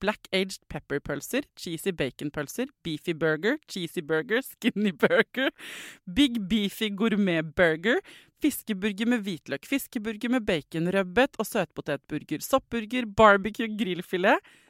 black aged pepper-pølser, cheesy bacon-pølser, beefy burger, cheesy burger, skinny burger, big beefy gourmet-burger, fiskeburger med hvitløk, fiskeburger med bacon, rødbet og søtpotetburger, soppburger, barbecue, grillfilet,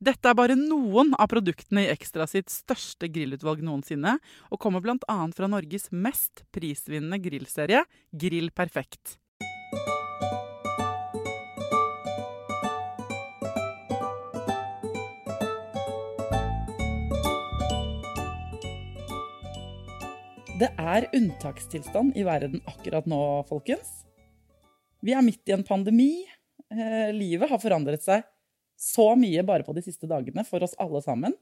Dette er bare noen av produktene i Ekstra sitt største grillutvalg noensinne, og kommer bl.a. fra Norges mest prisvinnende grillserie, Grill Perfekt. Det er unntakstilstand i verden akkurat nå, folkens. Vi er midt i en pandemi. Eh, livet har forandret seg så mye bare på de siste dagene for oss alle sammen.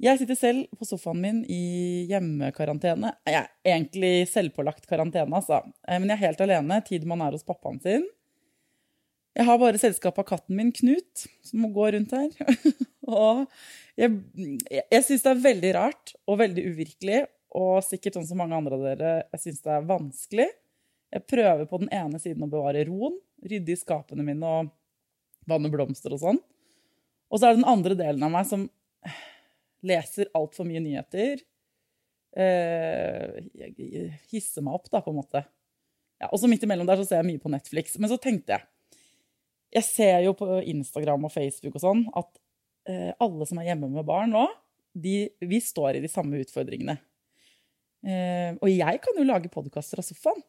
Jeg sitter selv på sofaen min i hjemmekarantene. Jeg er egentlig selvpålagt karantene, altså. Eh, men jeg er helt alene tid man er hos pappaen sin. Jeg har bare selskap av katten min, Knut, som må gå rundt her. og jeg, jeg syns det er veldig rart og veldig uvirkelig, og sikkert sånn som mange andre av dere, jeg syns det er vanskelig. Jeg prøver på den ene siden å bevare roen, rydde i skapene mine og vanne blomster og sånn. Og så er det den andre delen av meg som leser altfor mye nyheter. Eh, hisser meg opp, da, på en måte. Ja, og så midt imellom der så ser jeg mye på Netflix. Men så tenkte jeg Jeg ser jo på Instagram og Facebook og sånn at eh, alle som er hjemme med barn nå, de, vi står i de samme utfordringene. Eh, og jeg kan jo lage podkaster av sofaen.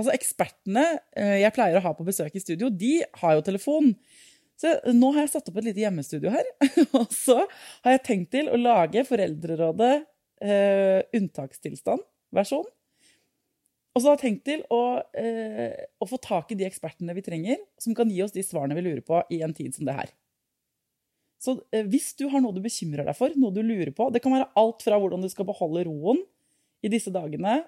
Altså Ekspertene eh, jeg pleier å ha på besøk i studio, de har jo telefon. Så nå har jeg satt opp et lite hjemmestudio her. Og så har jeg tenkt til å lage Foreldrerådet eh, unntakstilstand-versjon. Og så har jeg tenkt til å, eh, å, få tak i de ekspertene vi trenger, som kan gi oss de svarene vi lurer på i en tid som det her. Så eh, hvis du har noe du bekymrer deg for, noe du lurer på Det kan være alt fra hvordan du skal beholde roen i disse dagene,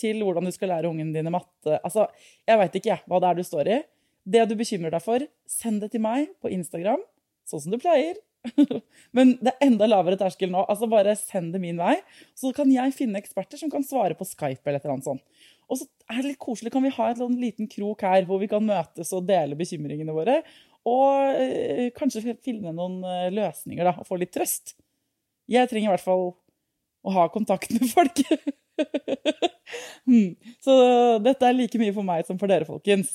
til hvordan du skal lære ungene dine matte. Altså, jeg veit ikke hva det er du står i. Det du bekymrer deg for, send det til meg på Instagram, sånn som du pleier. Men det er enda lavere terskel nå. altså Bare send det min vei. Så kan jeg finne eksperter som kan svare på Skype eller et eller annet sånt. Og så er det litt koselig, kan vi ha en liten krok her hvor vi kan møtes og dele bekymringene våre. Og øh, kanskje finne noen øh, løsninger da, og få litt trøst. Jeg trenger i hvert fall å ha kontakt med folk. Hmm. Så dette er like mye for meg som for dere, folkens.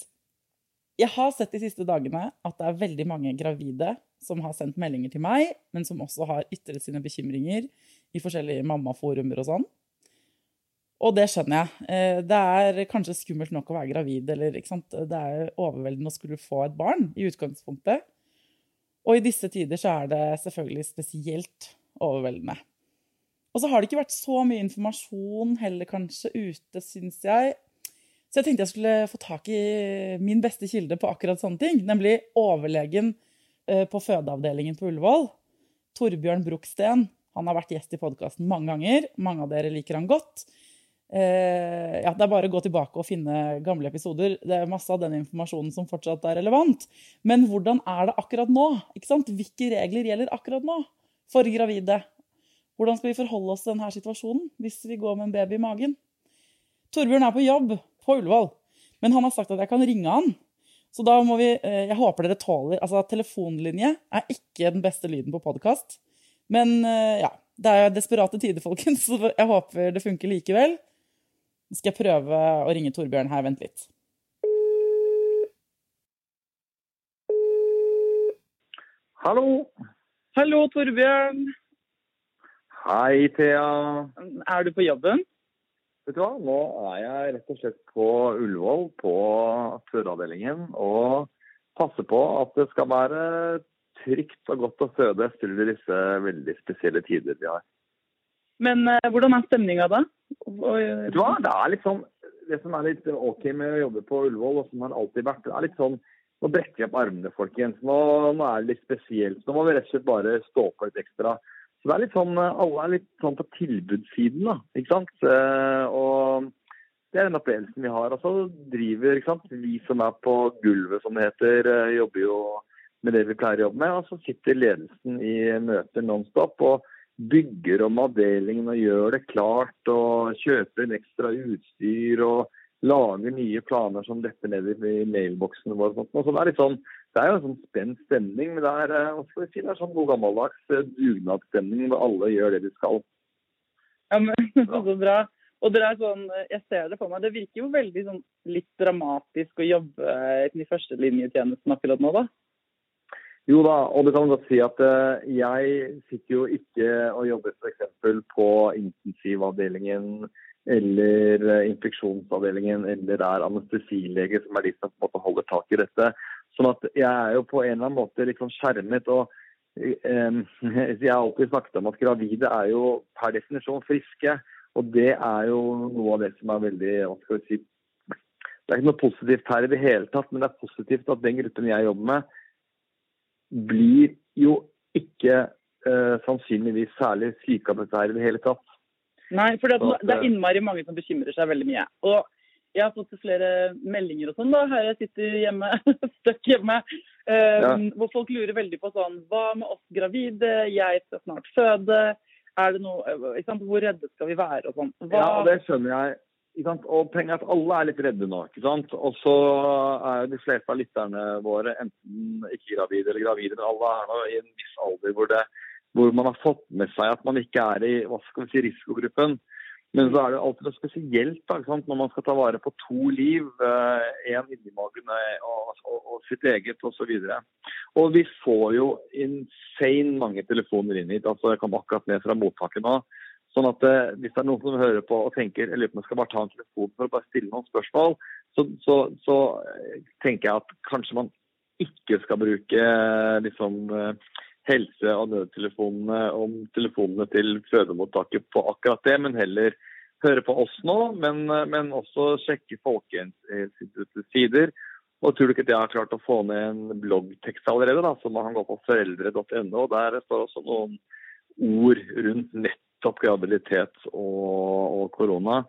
Jeg har sett de siste dagene at det er veldig mange gravide som har sendt meldinger til meg, men som også har ytret sine bekymringer i forskjellige mammaforumer og sånn. Og det skjønner jeg. Eh, det er kanskje skummelt nok å være gravid, eller det er overveldende å skulle få et barn i utgangspunktet. Og i disse tider så er det selvfølgelig spesielt overveldende. Og så har det ikke vært så mye informasjon heller kanskje ute, syns jeg. Så jeg tenkte jeg skulle få tak i min beste kilde på akkurat sånne ting. Nemlig overlegen eh, på fødeavdelingen på Ullevål. Torbjørn Broksten. Han har vært gjest i podkasten mange ganger. Mange av dere liker han godt. Eh, ja, det er bare å gå tilbake og finne gamle episoder. Det er masse av den informasjonen som fortsatt er relevant. Men hvordan er det akkurat nå? Hvilke regler gjelder akkurat nå for gravide? Hvordan skal vi forholde oss til denne situasjonen hvis vi går med en baby i magen? Torbjørn er på jobb på Ullevål, men han har sagt at jeg kan ringe han. Så da må vi eh, Jeg håper dere tåler Altså, telefonlinje er ikke den beste lyden på podkast. Men eh, ja. Det er desperate tider, folkens, så jeg håper det funker likevel. Nå skal jeg prøve å ringe Torbjørn her. Vent litt. Hallo. Hallo, Torbjørn. Hei, Thea. Er du på jobben? Vet du hva, nå er jeg rett og slett på Ullevål på fødeavdelingen og passer på at det skal være trygt og godt å føde i disse veldig spesielle tider vi har. Men eh, hvordan er stemninga da? Vet du hva, det er litt sånn Det som er litt OK med å jobbe på Ullevål, og som har alltid vært, det er litt sånn Nå brekker vi opp armene, folkens. Nå, nå er det litt spesielt. Nå må vi rett og slett bare stå på litt ekstra. Så det er litt sånn, Alle er litt sånn på tilbudssiden, da. ikke sant? Eh, og det er den opplevelsen vi har. Og så driver ikke sant? Vi som er på gulvet, som det heter, eh, jobber jo med det vi pleier å jobbe med. Og så sitter ledelsen i møter nonstop og bygger om avdelingen og gjør det klart og kjøper inn ekstra utstyr og lager nye planer som detter ned i mailboksene våre. Så det er litt sånn, det er jo en sånn spent stemning, men det er, eh, si, det er sånn god gammeldags eh, dugnadsstemning hvor alle gjør det de skal. Ja, men Så bra. Og dere er sånn, jeg ser det for meg, det virker jo veldig sånn litt dramatisk å jobbe i førstelinjetjenesten akkurat nå, da? Jo da, og du kan godt si at jeg sitter jo ikke og jobber f.eks. på intensivavdelingen eller infeksjonsavdelingen eller det er anestesilege, som er de som på en måte holder tak i dette. Sånn at jeg er jo på en eller annen måte litt sånn skjermet. og eh, Jeg har alltid snakket om at gravide er jo per definisjon friske. Og det er jo noe av det som er veldig hva skal si, Det er ikke noe positivt her i det hele tatt, men det er positivt at den gruppen jeg jobber med, blir jo ikke eh, sannsynligvis særlig syke av dette her i det hele tatt. Nei, for det, det er innmari mange som bekymrer seg veldig mye. Og jeg har fått flere meldinger og sånn da, her jeg sitter hjemme, støkk hjemme, um, ja. hvor folk lurer veldig på sånn Hva med oss gravide? Jeg skal snart føde. Er det noe, ikke sant? Hvor redde skal vi være? og sånn. Ja, det skjønner jeg. Og poenget er at alle er litt redde nå. ikke sant? Og så er jo de fleste av lytterne våre enten ikke gravide eller gravide, men alle er nå i en viss alder hvor, det, hvor, man har fått med seg at man ikke er i hva skal vi si, risikogruppen. Men så er det alltid noe spesielt da, når man skal ta vare på to liv. Én eh, inni magen og, og, og, sitt eget osv. Og, og vi får jo insane mange telefoner inn hit. altså Jeg kom akkurat ned fra mottaket nå. Sånn at eh, Hvis det er noen som hører på og tenker på om jeg skal bare ta en telefon for å bare stille noen spørsmål, så, så, så eh, tenker jeg at kanskje man ikke skal bruke eh, liksom, eh, helse- og nødtelefonene om telefonene til fødemottaket på akkurat det, men heller høre på oss nå, men, men også sjekke Folkehelseinstituttets sider. Og tror du ikke at jeg har klart å få ned en bloggtekst allerede, da, så man kan gå på foreldre.no. Der står også noen ord rundt nett nettopp graviditet og, og korona.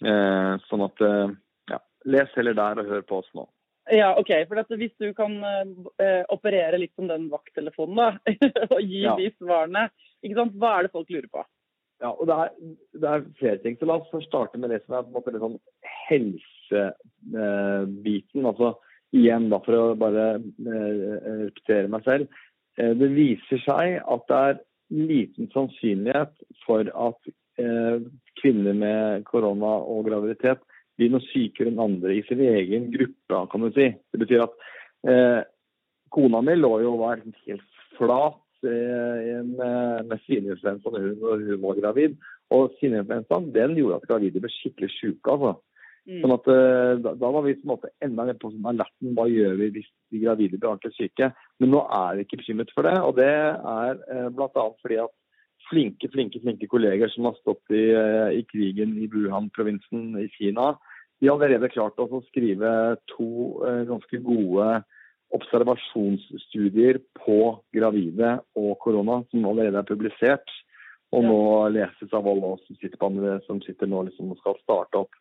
Eh, sånn at eh, ja, les heller der og hør på oss nå. Ja, ok. For Hvis du kan uh, operere litt som den vakttelefonen da, og gi ja. de svarene, ikke sant? hva er det folk lurer på? Ja, og det er, det er, flere ting. Så La oss først starte med det som er på en måte litt sånn helsebiten. altså igjen da, For å bare uh, repetere meg selv. Uh, det viser seg at det er liten sannsynlighet for at eh, kvinner med korona og graviditet blir noe sykere enn andre i sin egen gruppe, kan du si. Det betyr at eh, kona mi lå jo og var helt flat eh, med, med svineinfluensa da hun, hun var gravid. Og svineinfluensaen den gjorde at gravide ble skikkelig syke. altså. Mm. Sånn at, uh, da, da, var vi på en måte enda mer på sånn alerten. Hva gjør vi hvis de gravide blir ordentlig syke? Men nå er vi ikke bekymret for det. Og det er eh, bl.a. fordi at flinke flinke, flinke kolleger som har stått i, uh, i krigen i Wuhan-provinsen i Kina, de har allerede klart å skrive to uh, ganske gode observasjonsstudier på gravide og korona, som allerede er publisert. Og nå leses av alle oss som sitter, på andre, som sitter nå liksom og skal starte opp.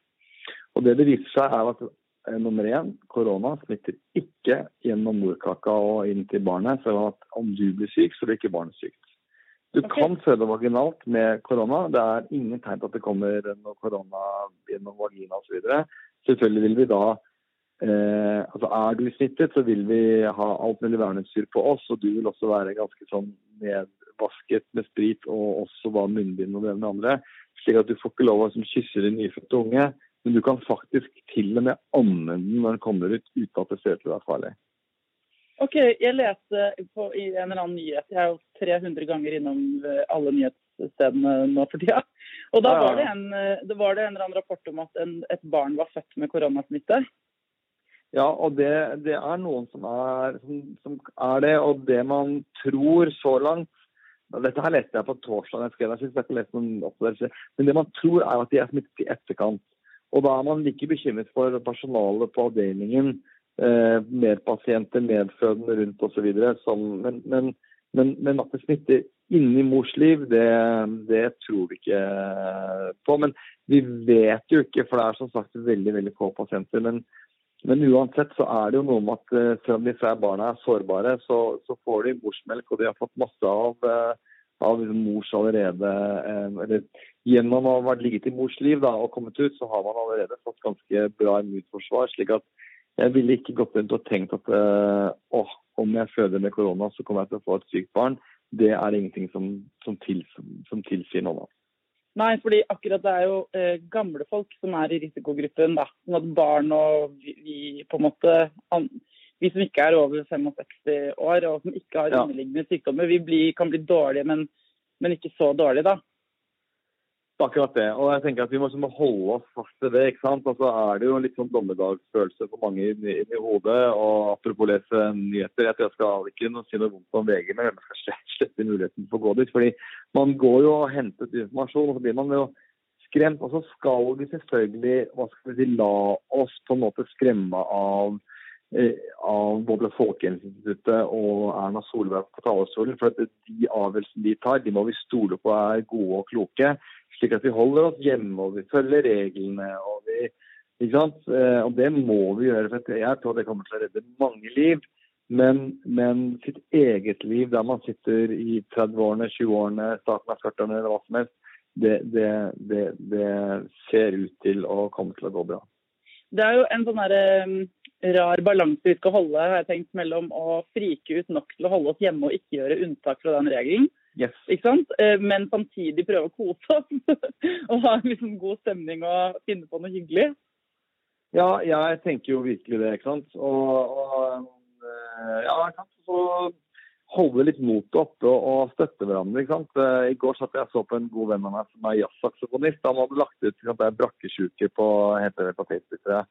Og Det det viser seg, er at eh, nummer én, korona smitter ikke gjennom morkaka og inn til barnet. Så at om du blir syk, så blir ikke barnet sykt. Du kan føde vaginalt med korona. Det er ingen tegn til at det kommer noe korona gjennom vagina osv. Selvfølgelig vil vi da eh, altså Er du smittet, så vil vi ha alt mulig verneutstyr på oss. Og du vil også være ganske sånn nedvasket med sprit og også da munnbind og det ene med andre. Slik at du får ikke lov å liksom, kysse din nyfødte unge. Men du kan faktisk til og med amme den når den kommer ut uten at det ser ut til å være farlig. Ok, jeg leste på, i en eller annen nyhet. Jeg er jo 300 ganger innom eh, alle nyhetsstedene nå for tida. Og da var det en, eh, det var det en eller annen rapport om at en, et barn var født med koronasmitte. Ja, og det, det er noen som er, som, som er det. Og det man tror så langt Dette her leste jeg på torsdag. Jeg skrev, jeg synes jeg ikke lest noen oppdatering. Men det man tror er at de er smittet i etterkant. Og da er man like bekymret for personalet på avdelingen, eh, medpasienter, medfødende rundt osv. Men, men, men, men at det smitter inni mors liv, det, det tror vi ikke på. Men vi vet jo ikke, for det er som sagt veldig veldig få pasienter. Men, men uansett så er det jo noe med at eh, selv om disse barna er sårbare, så, så får de morsmelk, og de har fått masse av, eh, av liksom mors allerede eh, eller Gjennom å ha vært ligget i mors liv da, og kommet ut, så har man allerede fått ganske bra immunforsvar. slik at jeg ville ikke gått rundt og tenkt at eh, åh, om jeg føder med korona, så kommer jeg til å få et sykt barn. Det er ingenting som, som, til, som tilsier noe. Nei, fordi akkurat det er jo eh, gamle folk som er i risikogruppen. da. Sånn at barn og vi, vi på en måte an, Vi som ikke er over 65 år og som ikke har Ja. underliggende sykdommer, vi blir, kan bli dårlige, men, men ikke så dårlige, da. Det er Akkurat det. Og jeg tenker at vi må liksom holde oss fast til det. ikke sant? Og så er det jo en litt sånn dommedagsfølelse for mange inni, inni hodet. Og apropos lese nyheter, jeg tror jeg skal ikke noe- si noe vondt om VG, men jeg skal slette muligheten for å gå dit. fordi man går jo og henter ut informasjon, og så blir man jo skremt. Og så skal vi selvfølgelig hva skal vi si, la oss på en måte skremme av av både Folkehelseinstituttet og Erna Solberg på talerstolen. For at de avgjørelsene de tar, de må vi stole på er gode og kloke. Slik at vi holder oss hjemme og vi følger reglene. og vi, ikke sant? Eh, Og det må vi gjøre. for Jeg tror det kommer til å redde mange liv. Men, men sitt eget liv der man sitter i 30-årene, 20-årene, starten av 40-årene eller hva som helst, det, det, det, det ser ut til å komme til å gå bra. Det er jo en sånn der, um, rar balanse vi skal holde har jeg tenkt, mellom å frike ut nok til å holde oss hjemme og ikke gjøre unntak fra den regelen, Yes. Eh, men samtidig prøve å kose oss og ha en liksom god stemning og finne på noe hyggelig. Ja, jeg tenker jo virkelig det, ikke sant. Og, og eh, ja. Så holde litt motet oppe og, støtte hverandre. ikke sant. Eh, I går satt jeg så på en god venn av meg som er jazzsaksofonist. Han hadde lagt ut at jeg er brakkesjuke på heter det på Facebook. tror jeg.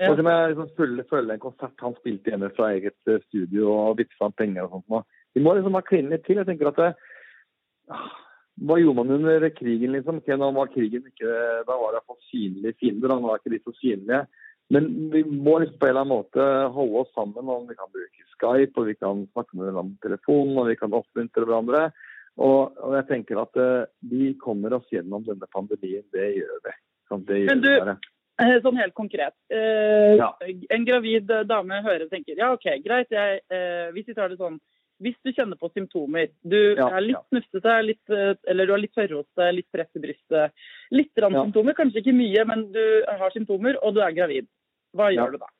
Ja. Og så må jeg liksom følge, følge en konsert han spilte hjemme fra eget eh, studio og vippsa han penger og sånt. Vi må liksom ha klinen litt til. Jeg tenker at det, ah, Hva gjorde man under krigen, liksom? Okay, Da var krigen ikke Da var det iallfall synlige fiender. Da var ikke de så synlige. Men vi må liksom på en eller annen måte holde oss sammen. om Vi kan bruke Skype, og vi kan snakke med hverandre på telefon, og vi kan oppmuntre hverandre. Og, og jeg tenker at uh, vi kommer oss gjennom denne pandemien. Det gjør vi. Sånn, det gjør Men du- vi. Eh, Sånn helt konkret. Uh, Ja. En gravid dame hører og tenker ja, OK, greit. Jeg, uh, hvis vi tar det sånn Hvis du kjenner på symptomer Du Ja, er litt ja. snufsete, eller du har litt tørrhoste, litt press i brystet. Litt rann symptomer, kanskje ikke mye, men du har symptomer, og du er gravid. Hva Ja. gjør du da?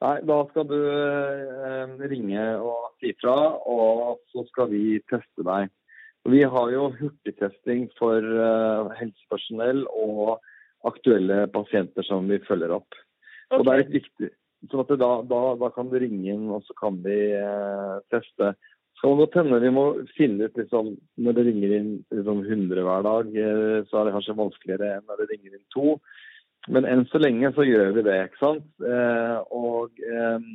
Nei, da skal du eh, ringe og si fra, og så skal vi teste deg. Vi har jo hurtigtesting for eh, helsepersonell og aktuelle pasienter som vi følger opp. Og det er litt viktig. Så at da, da, da kan du ringe inn, og så kan vi eh, teste. Så godt hende vi må finne ut liksom, Når det ringer inn liksom 100 hver dag, eh, så er det kanskje vanskeligere enn når det ringer inn to. Men enn så lenge så gjør vi det, ikke sant. Eh, og eh,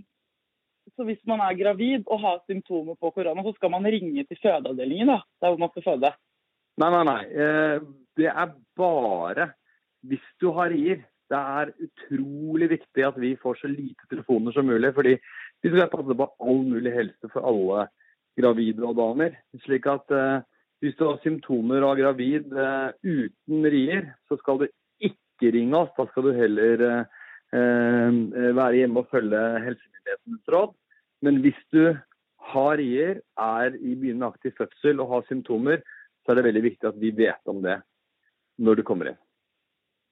Så hvis man er gravid og har symptomer på korona, så skal man ringe til fødeavdelingen, da, der hvor man skal føde? Nei, nei, nei. Eh, det er bare hvis du har rier. Det er utrolig viktig at vi får så lite telefoner som mulig. fordi vi skal passe på all mulig helse for alle gravide og damer. Slik at eh, hvis du har symptomer og er gravid eh, uten rier, så skal du ikke ringe oss. Da skal du heller eh, eh, være hjemme og følge helsemyndighetenes råd. Men hvis du har rier, er i begynnende aktiv fødsel og har symptomer, så er det veldig viktig at vi vet om det når du kommer inn.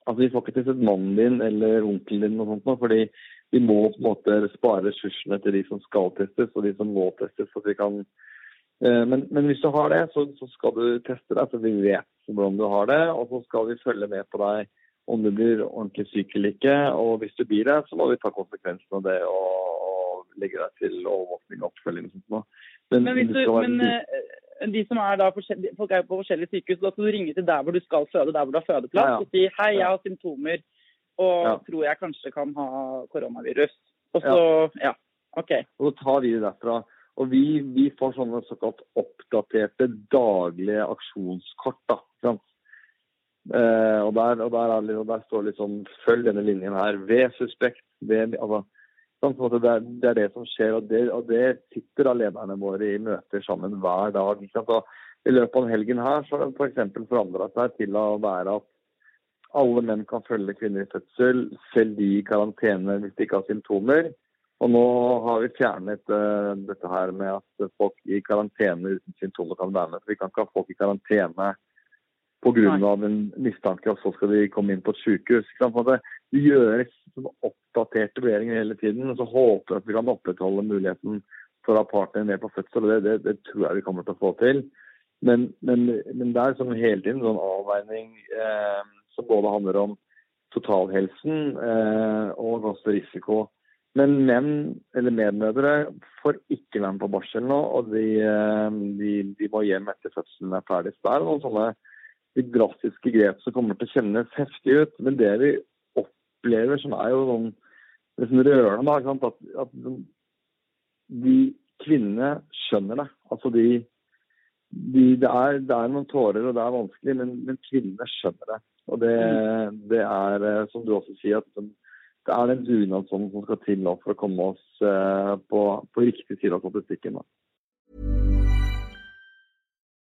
Altså, Vi får ikke testet mannen din eller onkelen din, og sånt fordi vi må på en måte spare ressursene til de som skal testes og de som må testes. så vi kan... Eh, men, men, hvis du har det, så, så, skal du teste deg, så vi vet hvordan du har det. Og så skal vi følge med på deg om du blir ordentlig syk eller ikke. Og hvis du blir det, så må vi ta konsekvensen av det og, og legge deg til overvåkning og oppfølging. og sånt Men, Men, hvis du, men uh, de som er da folk er på forskjellige sykehus, da skal du ringe til der hvor du skal føde, der hvor du har fødeplass, ja, ja. og si hei, jeg har symptomer og ja. tror jeg kanskje kan ha koronavirus. Og så, ja, ok. Og så tar vi det derfra. Og vi, vi får sånne såkalt oppdaterte daglige aksjonskort. da, eh, og, der, og, der, og, der, står liksom følg denne linjen her ved suspekt. Ved, altså, Sånn det, er, det, er, det som skjer, og det, og det sitter da lederne våre i møter sammen hver dag. I løpet av helgen her så har det f.eks. For forandra seg til å være at alle menn kan følge kvinner i fødsel, selv de i karantene hvis de ikke har symptomer. Og nå har vi fjernet uh, dette her med at folk i karantene uten symptomer kan være med. For vi kan ikke ha folk i karantene pga. en mistanke, og så skal de komme inn på et sykehus. Det gjøres oppdaterte vurderinger hele tiden. og Så håper jeg at vi kan opprettholde muligheten for å ha partneren med på fødsel. det, det, det, tror jeg vi kommer til å få til. Men, men, men det er sånn hele tiden sånn avveining eh, som både handler om totalhelsen eh, og også risiko. Men menn eller medmødre får ikke være med på barsel nå, og de, eh, de, de, må hjem etter fødselen er ferdig. Så det er noen sånne de drastiske grep som kommer til å kjennes heftig ut. Men det vi opplever, som er jo sånn nesten rørende, da, at, at, de kvinnene skjønner det. Altså de, de det, er, det, er, noen tårer og det er vanskelig, men, men kvinnene skjønner det. Og det, det, er, eh, som du også sier, at det er den dugnadsånden som skal til nå for å komme oss eh, på, på riktig side av statistikken. Da.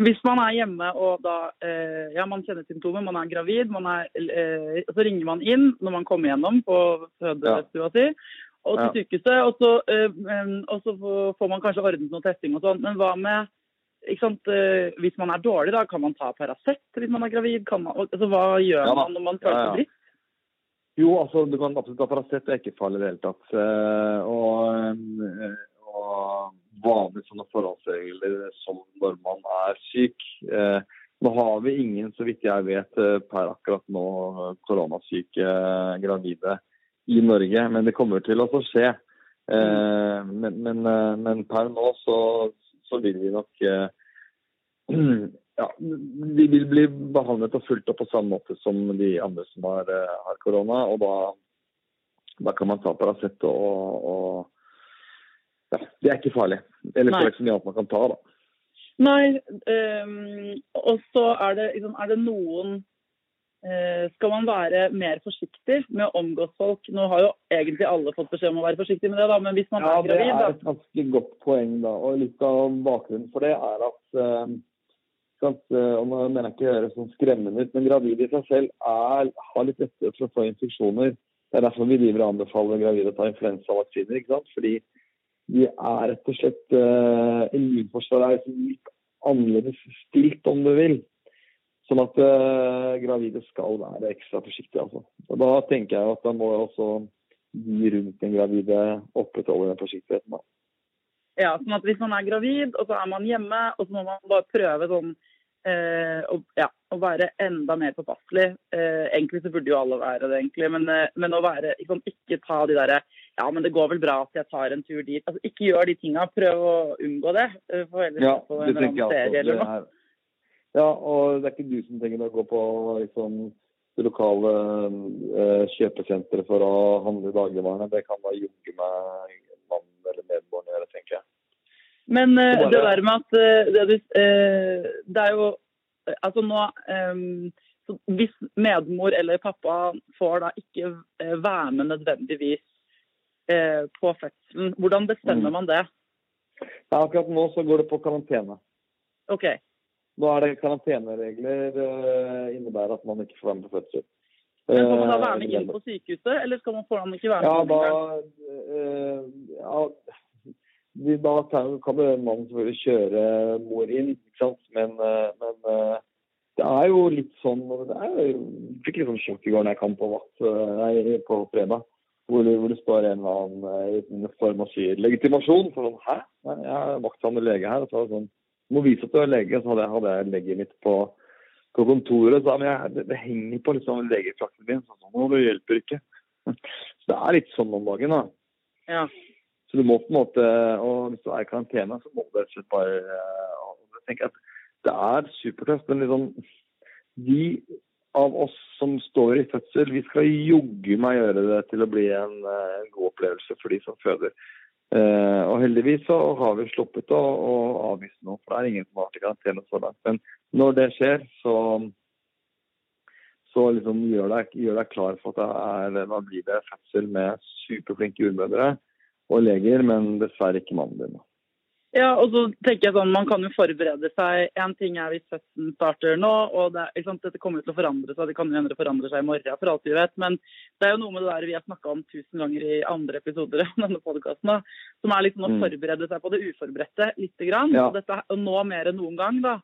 Hvis man er hjemme og da eh, ja, man kjenner symptomer, man er gravid, man er, eh, så ringer man inn når man kommer gjennom på fødestua si og til sykehuset. Og så, eh, og så, får man kanskje ordnet noe testing og sånn. Men hva med sant, eh, hvis man er dårlig, da kan man ta Paracet hvis man er gravid? Man, altså, hva gjør ja, man når man føler seg dritt? Jo, altså du kan absolutt ta Paracet, det er ikke farlig i det hele tatt. Eh, og, eh, og vanlige sånne forholdsregler som når man er syk. Eh, nå har vi ingen, så vidt jeg vet eh, per akkurat nå, koronasyke eh, gravide i Norge. Men det kommer til å skje. Eh, men, men, men, per nå så, så vil vi nok ja, de vil bli behandlet og fulgt opp på samme måte som de andre som har, har korona. og da, da, kan man ta Paracet og, og ja, det er ikke farlig. Eller så liksom annet man kan ta, da. Nei, um, og så er det, liksom, er det noen eh, skal man være mer forsiktig med å omgås folk? Nå har jo egentlig alle fått beskjed om å være forsiktig med det, da, men hvis man Ja, er det er et ganske godt poeng, da. Og litt av bakgrunnen for det er at eh, sant, eh, og Nå mener jeg ikke å gjøre sånn skremmende ut, men gravide i seg selv er, har litt lettere for å få infeksjoner. Det er derfor vi driver og anbefaler gravide å ta influensavaksiner. ikke sant? Fordi de er rett og slett uh, Immunforsvaret er liksom litt annerledes stilt, om du vil. Sånn at uh, gravide skal være ekstra forsiktige. altså. Og Da tenker jeg at da må jeg også de rundt den gravide opprettholde den forsiktigheten. da. Ja, sånn at hvis man er gravid, og så er man hjemme, og så må man bare prøve sånn eh, å, ja, å være enda mer påpasselig. Eh, egentlig så burde jo alle være det, egentlig. Men, eh, men å være, liksom, ikke ta de derre Ja, men det går vel bra at jeg tar en tur dit. Altså, ikke gjør de tinga. Prøv å unngå det. For ellers Ja, på det en annen serie Det eller noe. er, ja, og det er ikke du som trenger å gå på liksom, det lokale eh, kjøpesenteret for å handle dagligvarene. Det kan da jogge med mannen eller medboeren gjøre, tenker jeg. Men eh, bare- det der med at eh, det, eh, det er jo eh, Altså nå eh, så Hvis medmor eller pappa får da ikke være med nødvendigvis på fødselen, hvordan bestemmer Mm. man det? Ja, akkurat nå så går det på karantene. OK. Nå er det karanteneregler uh, innebærer at man ikke får være med på fødsel. Men Skal man da være Eh, med inn på sykehuset, eller skal man, foran ikke være med? Ja, da, eh, ja, de, da kan mannen selvfølgelig kjøre mor inn, ikke sant. Men, eh, men eh, det er jo litt sånn Jeg fikk litt sånn sjokk i går når jeg kom på vatt, eh, nei, på fredag. Hvor, det- hvor det står en eller annen eh, i en form og sier legitimasjon. For sånn, Hæ? Nei, jeg er vakthavende lege her. Og så sånn, du må vise at du er lege. Så hadde jeg, hadde jeg legget mitt på, på kontoret. Så men jeg, det, det henger på liksom legefrakten min. Så sånn, «Å, det hjelper ikke. Så det er litt sånn om dagen, da. Ja. Så du må på en måte, og Hvis du er i karantene, så må du rett og slett bare eh, og jeg tenker at Det er supertøft, men liksom de av oss som står i fødsel, vi skal jogge meg gjøre det til å bli en, eh, en god opplevelse for de som føder. Eh, og heldigvis så har vi sluppet å, å avvise noe, for det er ingen som har vært i karantene så langt. Men når det skjer, så så liksom gjør deg, gjør deg klar for at det er, da blir det fødsel med superflinke jordmødre og leger, men dessverre ikke mannen din. Ja, og så tenker jeg sånn, Man kan jo forberede seg. En ting er hvis fødselen starter nå, og det, er- dette kommer jo til å forandre seg. Det kan jo hende det forandrer seg i morgen, for alt vi vet. Men det er jo noe med det der vi har snakka om tusen ganger i andre episoder av denne podkasten, som er liksom å Mm. forberede seg på det uforberedte lite grann. Ja. Og, dette, og nå mer enn noen gang, da.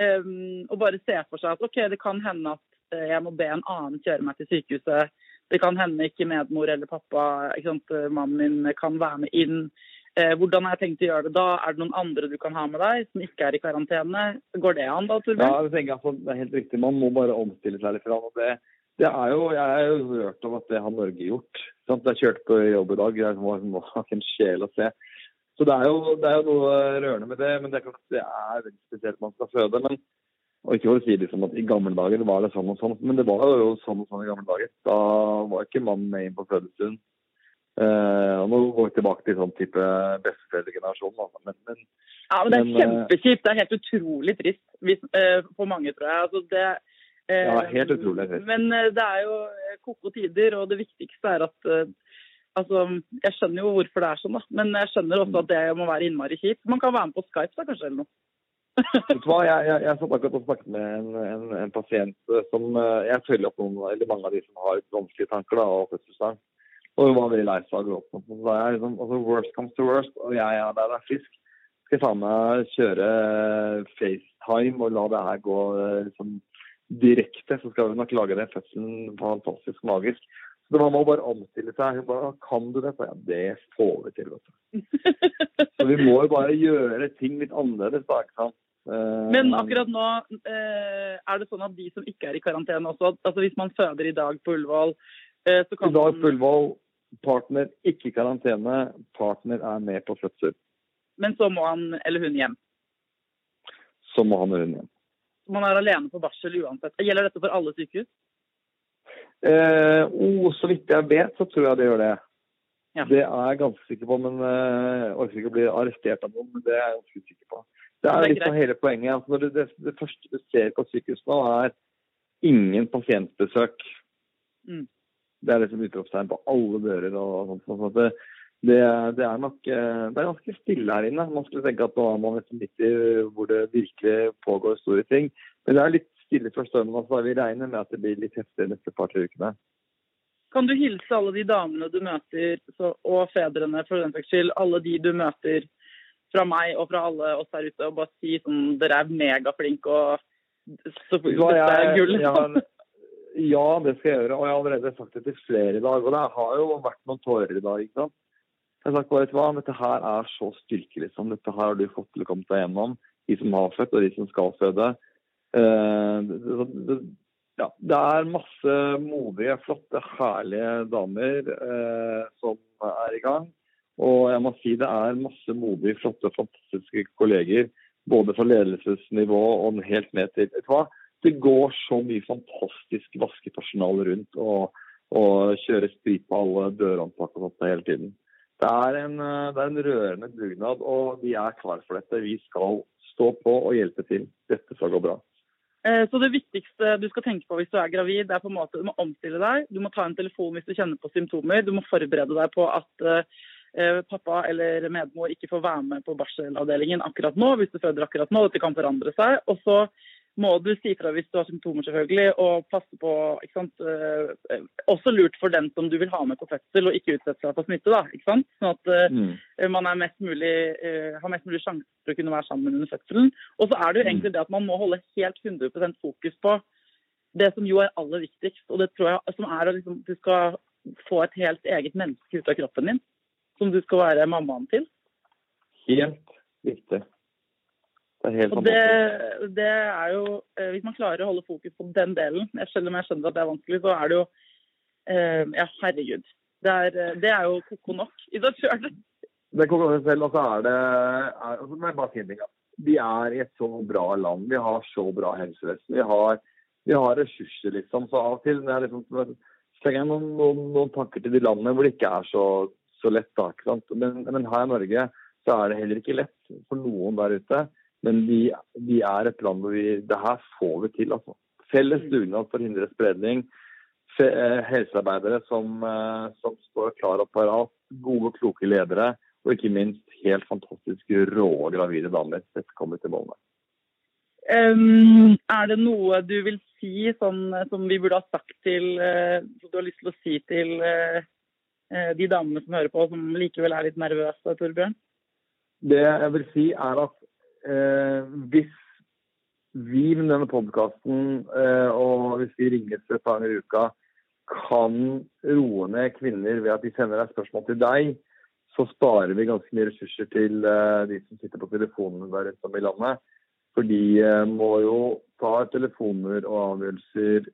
Um, og bare se for seg at OK, det kan hende at eh, jeg må be en annen kjøre meg til sykehuset. Det kan hende ikke medmor eller pappa, ikke sant, eh, mannen min kan være med inn. Eh, hvordan har jeg tenkt å gjøre det da? Er det noen andre du kan ha med deg som ikke er i karantene? Går det an da, Torbjørn? Ja, jeg tenker altså, Det er helt riktig. Man må bare omstille seg litt. Og det, det er jo, jeg er jo rørt over at det har Norge gjort. Sant? Jeg kjørte på jobb i dag. Jeg må, må ha en sjel å se. Så det er, jo, det er jo noe rørende med det. Men det er klart det er veldig spesielt man skal føde. men og ikke for å si liksom at I gamle dager var det sånn og sånn, men det var jo sånn og sånn i gamle dager. Da var ikke mannen med inn på fødestuen. Og Nå går vi tilbake til sånn type besteforeldregenerasjon. altså. Men, men Ja, men Det er eh, kjempekjipt. Det er helt utrolig trist hvis, uh, for mange, tror jeg. Altså, det, uh, Ja, helt utrolig trist. Men det er jo koko tider, og det viktigste er at Altså, Jeg skjønner jo hvorfor det er sånn, da. men jeg skjønner også at det må være innmari kjipt. Man kan være med på Skype, da, kanskje, eller noe. Vet du hva, jeg, jeg, jeg satt akkurat og snakket med en, en, en pasient som Jeg følger opp noen, eller mange av de som har vanskelige tanker da, og fødselsangst. Og hun var veldig lei seg og gråt. Så sa jeg liksom, altså worst comes to worst, og jeg er der og er frisk. Skal jeg faen meg kjøre FaceTime og la det her gå eh, liksom direkte, så skal vi nok lage den fødselen fantastisk magisk. Så det var med å bare omstille seg. Hun Bare, kan du det? Så jeg, det får vi til, vet du. Så vi må jo bare gjøre ting litt annerledes, da. ikke sant? Eh, Men akkurat nå eh, er det sånn at de som ikke er i karantene også, altså hvis man føder i dag på Ullevål, kan man... I dag på Fullvoll, partner ikke i karantene, partner er med på fødsel. Men så må han eller hun hjem. Så må han eller hun hjem. Man er alene på barsel uansett. Gjelder dette for alle sykehus? Eh, oh, så vidt jeg vet, så tror jeg det gjør det. Ja. Det er jeg ganske sikker på, men jeg orker ikke å bli arrestert av noen. men Det er jeg ganske sikker på. Det er, Det er litt av hele poenget. Altså, når det, det, det første du ser på sykehus nå, er ingen pasientbesøk. Mm. Det er liksom utropstegn på alle dører. og sånt. sånn at det, det, det er nok eh, det er ganske stille her inne. Man skulle tenke at nå er man liksom midt i hvor det virkelig pågår store ting. Men det er litt stille fra stormen. Altså. Vi regner med at det blir litt heftig de neste par-tre ukene. Kan du hilse alle de damene du møter, så, og fedrene for den saks skyld, alle de du møter fra meg og fra alle oss her ute, og bare si sånn Dere er megaflinke og så, Ja, dette er gull. har- ja, det skal jeg gjøre. Og jeg har allerede sagt det til flere i dag. Og det har jo vært noen tårer i dag. ikke sant? Jeg har sagt bare, vet du hva, dette her er så styrke, liksom. Dette her har du fått til å komme deg gjennom. De som har født, og de som skal føde. Eh, det, ja, det er masse modige, flotte, herlige damer eh, som er i gang. Og jeg må si det er masse modige, flotte, fantastiske kolleger. Både fra ledelsesnivå og helt ned til vet du hva? Det går så mye fantastisk vaskepersonale rundt og, og kjører sprit på alle dørhåndtak og sånt hele tiden. Det er, en, eh, det er en rørende dugnad, og vi er klar for dette. Vi skal stå på og hjelpe til. Dette skal gå bra. Eh, Så det viktigste du skal tenke på hvis du er gravid, det er på en måte du må omstille deg. Du må ta en telefon hvis du kjenner på symptomer. Du må forberede deg på at eh, pappa eller medmor ikke får være med på barselavdelingen akkurat nå, hvis du føder akkurat nå. Dette kan forandre seg. Og så må du si fra hvis du har symptomer, selvfølgelig, og passe på ikke sant? eh, eh, Også lurt for den som du vil ha med på fødsel, og ikke utsette seg for smitte. da, ikke sant? Sånn at eh, man er mest mulig, eh, har mest mulig sjanse for å kunne være sammen under fødselen. Og så er det jo egentlig det at man må holde helt 100% fokus på det som jo er aller viktigst, og det tror jeg som er at liksom, du skal få et helt eget menneske ut av kroppen din, som du skal være mammaen til. Helt riktig. Det er det, det er jo eh, Hvis man klarer å holde fokus på den delen, jeg selv om jeg skjønner at det er vanskelig, så er det jo eh, Ja, herregud. Det er, eh, det er jo koko nok i sjøl. Det av seg selv, og så er det er, altså, må bare si. Vi er i et så bra land. Vi har så bra helsevesen. Vi har, vi har ressurser, liksom. Så av og til jeg liksom, trenger jeg noen, noen, noen tanker til de landene hvor det ikke er så, så lett. da, ikke sant? Men, men her i Norge så er det heller ikke lett for noen der ute. Men vi, vi er et land hvor vi Det her får vi til, altså. Felles dugnad for å hindre spredning. Eh, helsearbeidere som, eh, som står klar og parat. Gode, kloke ledere. Og ikke minst helt fantastiske, rå gravide damer. Dette kommer vi til mål med. Um, er det noe du vil si sånn, som vi burde ha sagt til uh, du har lyst til å si til eh, eh, de damene som hører på, som likevel er litt nervøse, Torbjørn? Det jeg vil si er at eh, hvis vi med denne podkasten, eh, og hvis vi ringer et par ganger i uka, kan roe ned kvinner ved at de sender deg spørsmål til deg, så sparer vi ganske mye ressurser til eh, de som sitter på telefonene der rundt om i landet. For de eh, må jo ta telefoner og avgjørelser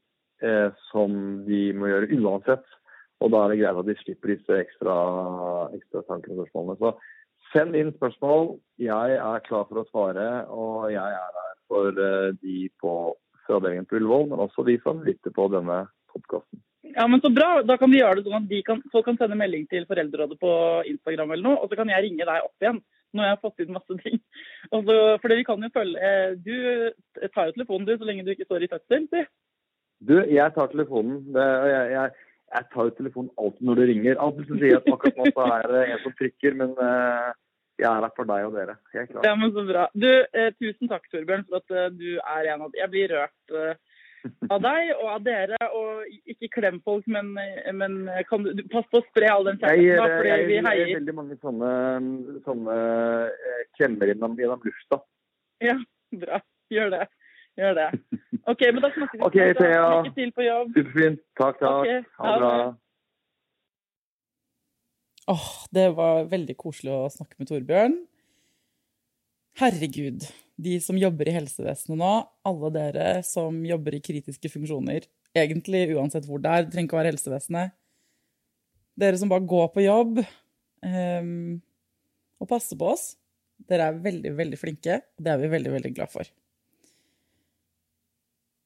eh, som de må gjøre uansett. Og da er det greit at de slipper disse ekstra, ekstra tankene og spørsmålene. Så send inn spørsmål. Jeg er klar for å svare, og jeg er her for eh, de på fødeavdelingen på Ullevål, men også de som lytter på denne podkasten. Ja, men så bra. Da kan vi gjøre det sånn at de kan, folk kan sende melding til Foreldrerådet på Instagram eller noe, og så kan jeg ringe deg opp igjen når jeg har fått inn masse ting. Og så, fordi vi kan jo følge eh, Du tar jo telefonen, du, så lenge du ikke står i fødsel, si. Du, jeg tar telefonen. Det, jeg, jeg, jeg tar jo telefonen alltid når du ringer. Alt så sier at akkurat nå så er det en som trykker, men eh, jeg er her for deg og dere. Helt klart. Ja, men så bra. Du, eh, tusen takk, Torbjørn, for at eh, du er en av Jeg blir rørt eh, av deg og av dere. Og ikke klem folk, men, men kan du, du pass på å spre all den Jeg kjærligheten, da, fordi jeg, vi gir veldig mange sånne, sånne eh, klemmer gjennom, gjennom lufta. Ja, bra. Gjør det. Gjør det. OK, men da snakkes vi Ok. Thea. Lykke til på jobb. Superfint. Takk, takk. Okay, Ha det bra. Åh, det var veldig koselig å snakke med Torbjørn. Herregud, de som jobber i helsevesenet nå, alle dere som jobber i kritiske funksjoner, egentlig uansett hvor det er, det trenger ikke å være helsevesenet. Dere som bare går på jobb um, og passer på oss, dere er veldig, veldig flinke, og det er vi veldig, veldig glad for.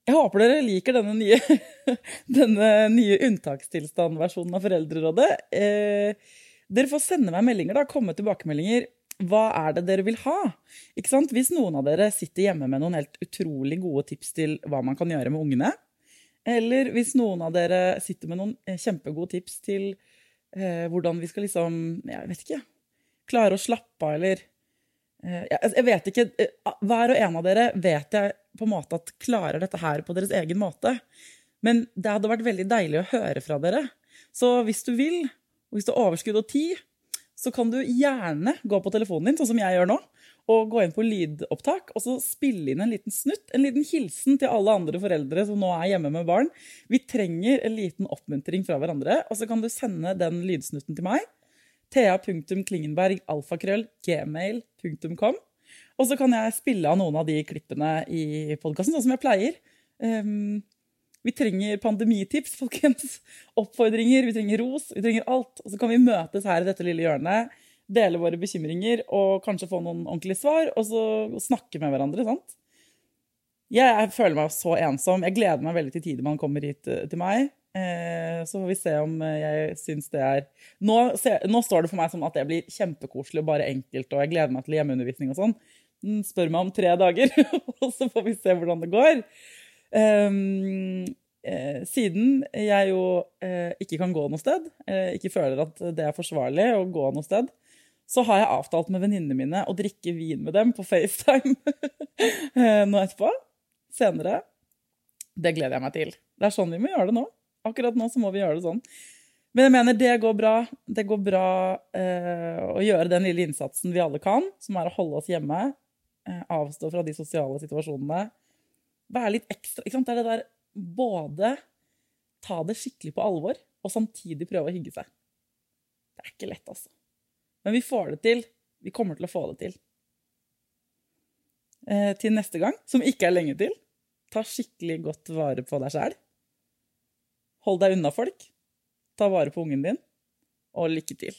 Jeg håper dere liker denne nye, denne nye unntakstilstandversjonen av Foreldrerådet. Eh, dere får sende meg meldinger, da, komme tilbakemeldinger. Hva er det dere vil ha? Ikke sant? Hvis noen av dere sitter hjemme med noen helt utrolig gode tips til hva man kan gjøre med ungene, Eller hvis noen av dere sitter med noen eh, kjempegode tips til eh, hvordan vi skal liksom Jeg vet ikke. Klare å slappe av, eller eh, Jeg vet ikke. Eh, hver og en av dere vet jeg på en måte at klarer dette her på deres egen måte. Men det hadde vært veldig deilig å høre fra dere. Så hvis du vil, og hvis du har overskudd og tid, så kan du gjerne gå på telefonen din, sånn som jeg gjør nå, og gå inn på lydopptak og så spille inn en liten snutt, en liten hilsen til alle andre foreldre som nå er hjemme med barn. Vi trenger en liten oppmuntring fra hverandre, og så kan du sende den lydsnutten til meg. thea.klingenberg.alfakrøll.gmail.com. Og så kan jeg spille av noen av de klippene i podkasten, sånn som jeg pleier. Um, vi trenger pandemitips, folkens. Oppfordringer, vi trenger ros, vi trenger alt. Og så kan vi møtes her i dette lille hjørnet dele våre bekymringer og kanskje få noen ordentlige svar, og så snakke med hverandre. sant? Jeg føler meg så ensom. Jeg gleder meg veldig til Tidemann kommer hit eh, til meg. Eh, så får vi se om eh, jeg syns det er nå, nå, står det for meg som at det blir kjempekoselig og bare enkelt, og jeg gleder meg til hjemmeundervisning og sånn. Spør meg om tre dager, og så får vi se hvordan det går. Um, eh, siden jeg jo eh, ikke kan gå noe sted, eh, ikke føler at det er forsvarlig å gå noe sted, så har jeg avtalt med venninnene mine å drikke vin med dem på FaceTime nå etterpå. Senere. Det gleder jeg meg til. Det er sånn vi må gjøre det nå. Akkurat nå så må vi gjøre det sånn. Men jeg mener det går bra. Det går bra eh, å gjøre den lille innsatsen vi alle kan, som er å holde oss hjemme. Eh, avstå fra de sosiale situasjonene. Være litt ekstra ikke sant? Det er det der både ta det skikkelig på alvor og samtidig prøve å hygge seg. Det er ikke lett, altså. Men vi får det til. Vi kommer til å få det til. Eh, til neste gang, som ikke er lenge til, ta skikkelig godt vare på deg sjæl. Hold deg unna folk. Ta vare på ungen din. Og lykke til.